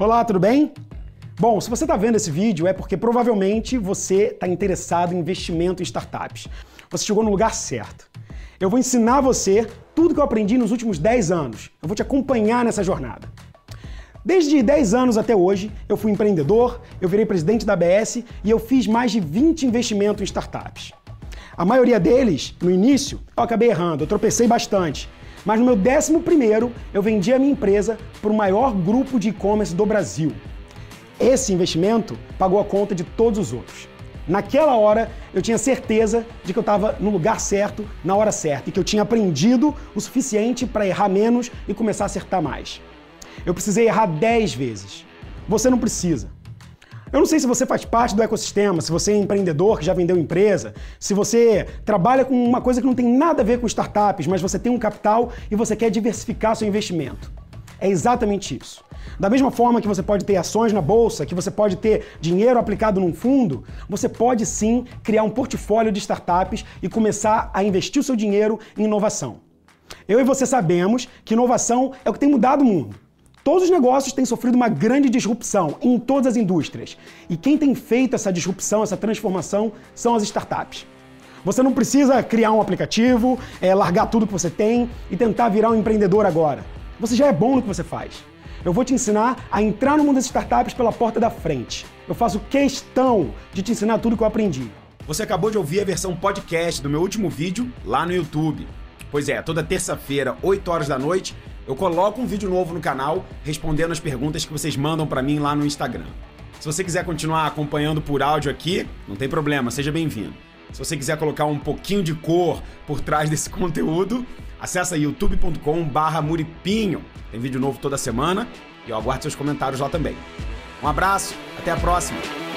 Olá, tudo bem? Bom, se você está vendo esse vídeo é porque provavelmente você está interessado em investimento em startups. Você chegou no lugar certo. Eu vou ensinar você tudo que eu aprendi nos últimos 10 anos. Eu vou te acompanhar nessa jornada. Desde 10 anos até hoje, eu fui empreendedor, eu virei presidente da ABS e eu fiz mais de 20 investimentos em startups. A maioria deles, no início, eu acabei errando, eu tropecei bastante. Mas no meu décimo primeiro, eu vendi a minha empresa para o maior grupo de e-commerce do Brasil. Esse investimento pagou a conta de todos os outros. Naquela hora, eu tinha certeza de que eu estava no lugar certo, na hora certa, e que eu tinha aprendido o suficiente para errar menos e começar a acertar mais. Eu precisei errar 10 vezes. Você não precisa. Eu não sei se você faz parte do ecossistema, se você é empreendedor que já vendeu empresa, se você trabalha com uma coisa que não tem nada a ver com startups, mas você tem um capital e você quer diversificar seu investimento. É exatamente isso. Da mesma forma que você pode ter ações na bolsa, que você pode ter dinheiro aplicado num fundo, você pode sim criar um portfólio de startups e começar a investir o seu dinheiro em inovação. Eu e você sabemos que inovação é o que tem mudado o mundo. Todos os negócios têm sofrido uma grande disrupção em todas as indústrias. E quem tem feito essa disrupção, essa transformação, são as startups. Você não precisa criar um aplicativo, é, largar tudo que você tem e tentar virar um empreendedor agora. Você já é bom no que você faz. Eu vou te ensinar a entrar no mundo das startups pela porta da frente. Eu faço questão de te ensinar tudo que eu aprendi. Você acabou de ouvir a versão podcast do meu último vídeo lá no YouTube. Pois é, toda terça-feira, 8 horas da noite, eu coloco um vídeo novo no canal respondendo as perguntas que vocês mandam para mim lá no Instagram. Se você quiser continuar acompanhando por áudio aqui, não tem problema, seja bem-vindo. Se você quiser colocar um pouquinho de cor por trás desse conteúdo, acessa youtube.com/muripinho. Tem vídeo novo toda semana e eu aguardo seus comentários lá também. Um abraço, até a próxima.